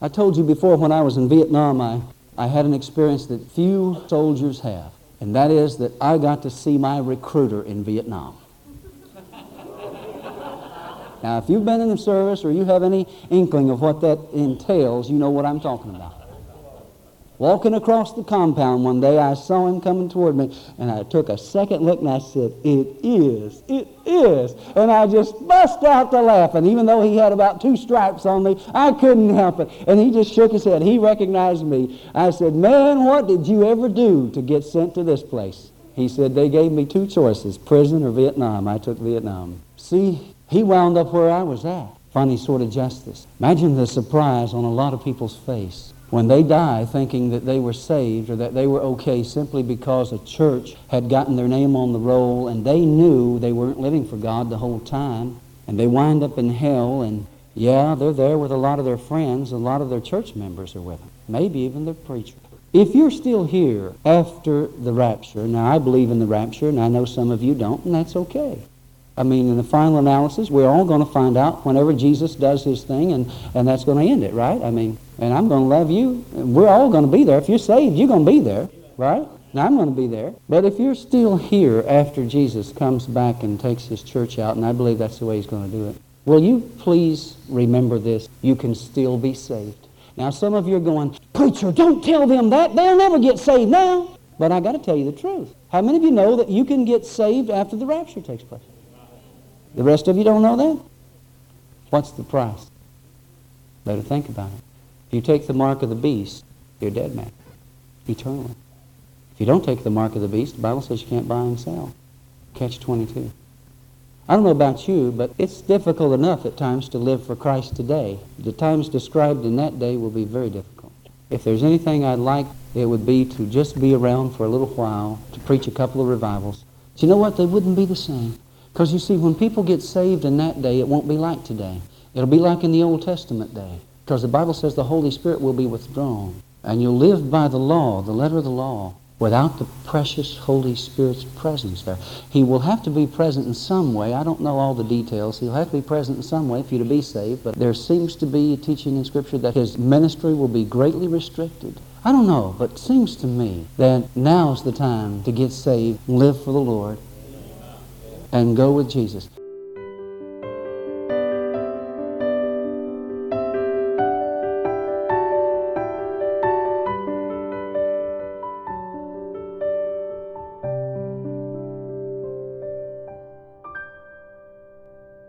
I told you before when I was in Vietnam, I, I had an experience that few soldiers have, and that is that I got to see my recruiter in Vietnam. Now, if you've been in the service or you have any inkling of what that entails, you know what I'm talking about. Walking across the compound one day, I saw him coming toward me, and I took a second look and I said, It is, it is. And I just bust out to laughing. Even though he had about two stripes on me, I couldn't help it. And he just shook his head. He recognized me. I said, Man, what did you ever do to get sent to this place? He said, They gave me two choices prison or Vietnam. I took Vietnam. See, he wound up where I was at. Funny sort of justice. Imagine the surprise on a lot of people's face when they die thinking that they were saved or that they were okay simply because a church had gotten their name on the roll and they knew they weren't living for God the whole time and they wind up in hell and yeah, they're there with a lot of their friends, a lot of their church members are with them, maybe even their preacher. If you're still here after the rapture, now I believe in the rapture and I know some of you don't, and that's okay. I mean, in the final analysis, we're all going to find out whenever Jesus does his thing, and, and that's going to end it, right? I mean, and I'm going to love you. We're all going to be there. If you're saved, you're going to be there, right? And I'm going to be there. But if you're still here after Jesus comes back and takes his church out, and I believe that's the way he's going to do it, will you please remember this? You can still be saved. Now, some of you are going, Preacher, don't tell them that. They'll never get saved now. But I got to tell you the truth. How many of you know that you can get saved after the rapture takes place? The rest of you don't know that? What's the price? Better think about it. If you take the mark of the beast, you're a dead man, eternally. If you don't take the mark of the beast, the Bible says you can't buy and sell. Catch 22. I don't know about you, but it's difficult enough at times to live for Christ today. The times described in that day will be very difficult. If there's anything I'd like, it would be to just be around for a little while, to preach a couple of revivals. But you know what? They wouldn't be the same. Because you see, when people get saved in that day, it won't be like today. It'll be like in the Old Testament day. Because the Bible says the Holy Spirit will be withdrawn. And you'll live by the law, the letter of the law, without the precious Holy Spirit's presence there. He will have to be present in some way. I don't know all the details. He'll have to be present in some way for you to be saved. But there seems to be a teaching in Scripture that his ministry will be greatly restricted. I don't know, but it seems to me that now's the time to get saved, live for the Lord, and go with Jesus.